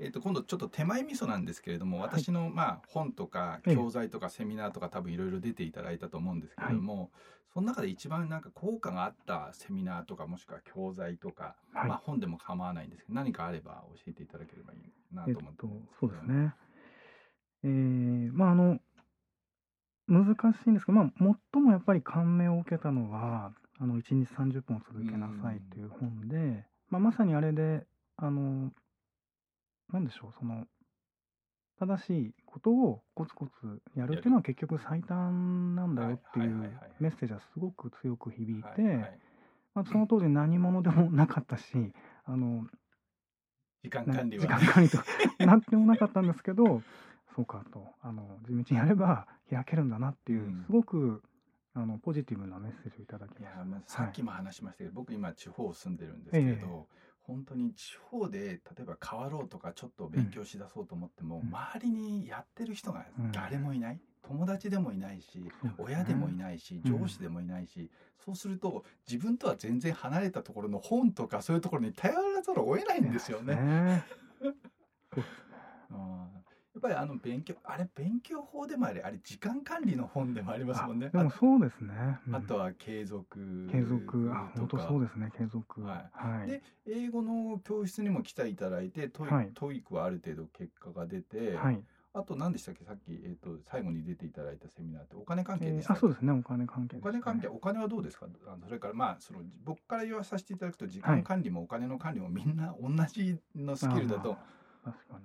えっと今度ちょっと手前味噌なんですけれども、はい。私のまあ本とかええ。教材とかセミナーとか多分いろいろ出ていただいたと思うんですけれども、その中で一番なんか効果があったセミナーとかもしくは教材とか、はい。まあ本でも構わないんですけど何かあれば教えていただければいいなと思ってと、そうです。ね。えー、まあ、あの、難しいんですけど、まあ、最もやっぱり感銘を受けたのは、あの、1日30分を続けなさいという本で、まあ、まさにあれで、あの、なんでしょう、その、正しいことをコツコツやるっていうのは結局最短なんだよっていうはいはいはい。はいメッセージはすごく強く響いて、はい。はいまあ、その当時何者でもなかったし、あの、時間な管理は、時間管理と なんてもなかったんですけどそうかとあの地道にやれば開けるんだなっていう、うん。すごくあのポジティブなメッセージをいただきいやました。まあさっきも話しましたけど、僕今地方住んでるんですけれど、本当に地方で例えば変わろうとかちょっと勉強しだそうと思っても、うん。周りにやってる人がうん。誰もいない、友達でもいないし親でもいないしうん。上司でもいないし、そうすると自分とは全然離れたところの本とかそういうところに頼らざるを得ないんですよね。ね っぱりあの勉強あれ勉強法でもありあれ時間管理の本でもありますもんね。あでもそうですね。うん。ああとは継続継続。あ本当そうですね継続。はい。はい。で英語の教室にも来ていただいてトイ,、はい。トイックはある程度結果が出て、はい。あと何でしたっけ？さっき、えー、と最後に出ていただいたセミナーってお金関係えーでしたっけ、あそうですねお金関係ね。金関係お金はどうですか？あのそれからまあその僕から言わさせていただくと時間管理もお金の管理もみんな同じのスキルだと、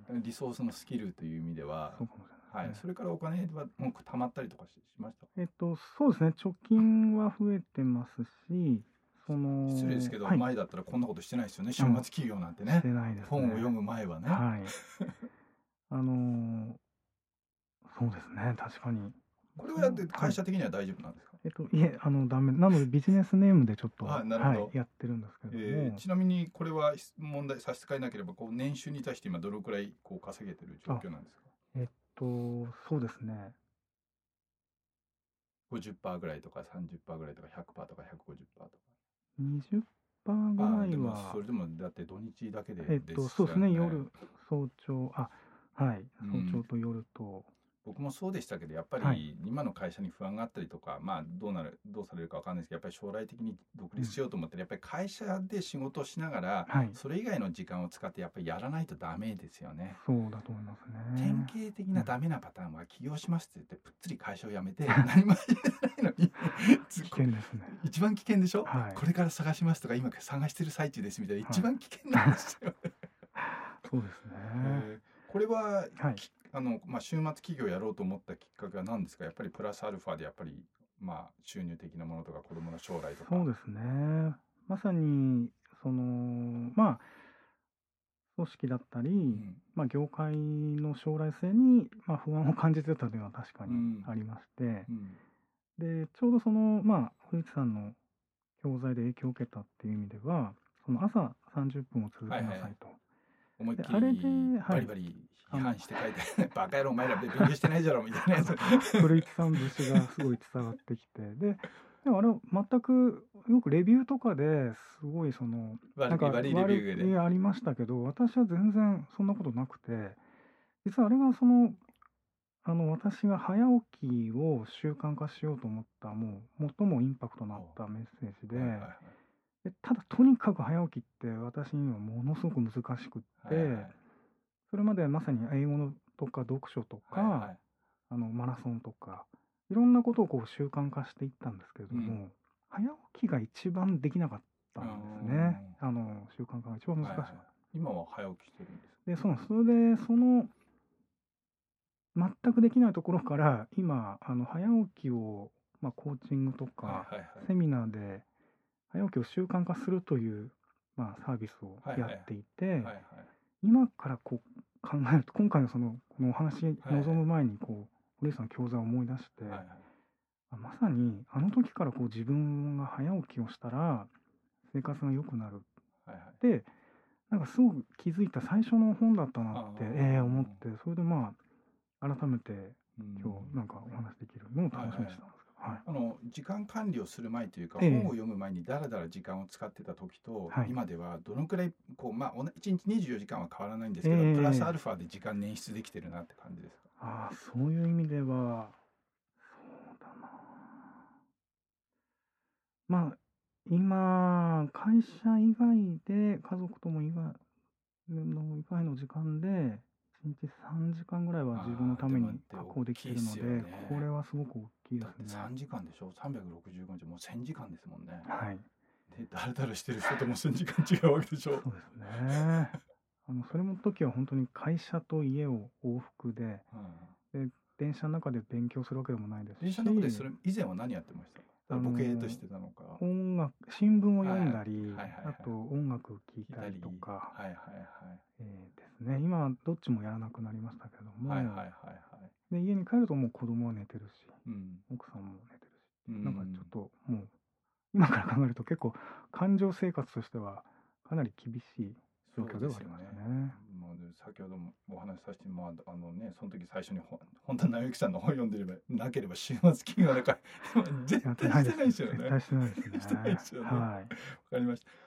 リソースのスキルという意味ではそうかもしれないはい、それからお金はもう貯まったりとかししました？えっとそうですね。貯金は増えてますしその失礼ですけど、はい。前だったらこんなことしてないですよね。週末企業なんてしねてないですね。本を読む前はね、はい。あのーそうですね、確かに。これはやってはい会社的には大丈夫なんですか、えっと、いえ、あの、ダメ。なので、ビジネスネームでちょっと、あなるほど。はい、やってるんですけれども、えーちなみにこれは問題差し支えなければこう年収に対して今どのくらいこう稼げてる状況なんですか？えっと、そうですね。50%ぐらいとか30%ぐらいとか100%とか150%とか。20%ぐらいはそ、れでもだって土日だけでえっと、そうですね、夜、早朝、あ、はい、うん。早朝と夜と、僕もそうでしたけどやっぱはり今の会社に不安があったりとか、まあどうなるどうされるかわかんないですけどやっぱり将来的に独立しようと思ったらやっぱり会社で仕事をしながらはい、それ以外の時間を使ってやっぱりやらないとダメですよね。そうだと思います典ね。型的なダメなパターンは起業しますって言ってぷっつり会社を辞めて何も始めてないのに危険ですね。一番危険でしょ、はい。これから探しますとか今探してる最中ですみたいな一番危険なんですよ、そうですね。えーこれは、はい。きあのまあ、週末企業やろうと思ったきっかけは何ですか？やっぱりプラスアルファでやっぱり、まあ、収入的なものとか子供の将来とか。そうですね。まさに、その、まあ、組織だったり、うん。まあ、業界の将来性に、まあ、不安を感じてたというのは確かにうん。ありまして、うん。で、ちょうどその、まあ、古市さんの教材で影響を受けたっていう意味では、その朝30分を続けなさいと。思いっきりバリバリ批判して書いて「バカ野郎お前ら勉強してないじゃろ」みたいな。や つ古市さん節がすごい伝わってきて、で、でもあれは全くよくレビューとかですごいその悪い悪いレビューで。ありましたけど私は全然そんなことなくて。実はあれがそのあの私が早起きを習慣化しようと思ったもう最もインパクトのあったメッセージではいはいはいでただとにかく早起きって私にはものすごく難しくって、はいはい。それまでまさに英語のとか読書とか、はいはい。あのマラソンとかいろんなことをこう習慣化していったんですけれども、うん。早起きが一番できなかったんですね。あの習慣化が一番難しい。はいはい。今は早起きしてるんですで、そうなんですそれでその全くできないところから今あの早起きを、まあ、コーチングとか、セミナーで早起きを習慣化するという、まあ、サービスをやっていて、はいはい。今からこう考えると今回のそのこのお話に臨む前にこう堀内さんの教材を思い出して、はいはい。あまさにあの時からこう自分が早起きをしたら生活が良くなる。はいはい。ってなんかすごく気づいた最初の本だったなってええ思ってそれでまあ改めてうん。今日なんかお話できるのを楽しみにしてたはい。あの時間管理をする前というか、ええ本を読む前にだらだら時間を使ってた時と、はい今ではどのくらいこうまあおな1日24時間は変わらないんですけど、ええプラスアルファで時間捻出できてるなって感じですか？ああ、そういう意味では、そうだな。まあ、今、会社以外で、家族とも以外の以外の時間で、1日3時間ぐらいは自分のために確保できてるので、ねこれはすごく大きいでだってすね。3時間でしょ ?365 日もう1000時間ですもんね。はい。で、だらだらしてる人とも1000時間違うわけでしょ？そうですね。あの、それの時は本当に会社と家を往復で、うん電車の中で勉強するわけでもないですし、電車の中でそれ以前は何やってました？あのーボケとしてたのか。音楽、新聞を読んだり、はいはいはいはいあと音楽を聴いたりとか、はいはいえーですね、今はどっちもやらなくなりましたけども、はい。はいはいはいはい。で家に帰るともう子供は寝てるし、うん。奥さんも寝てるし、うんなんかちょっともう、今から考えると結構、感情生活としてはかなり厳しい状況ではありますね。もう先ほどもお話しさせてもらったあのねその時最初にほ本田直之さんの本読んでればなければ週末金曜だから絶対してないですよね。絶対してないですね。してないですよねはい。わかりました。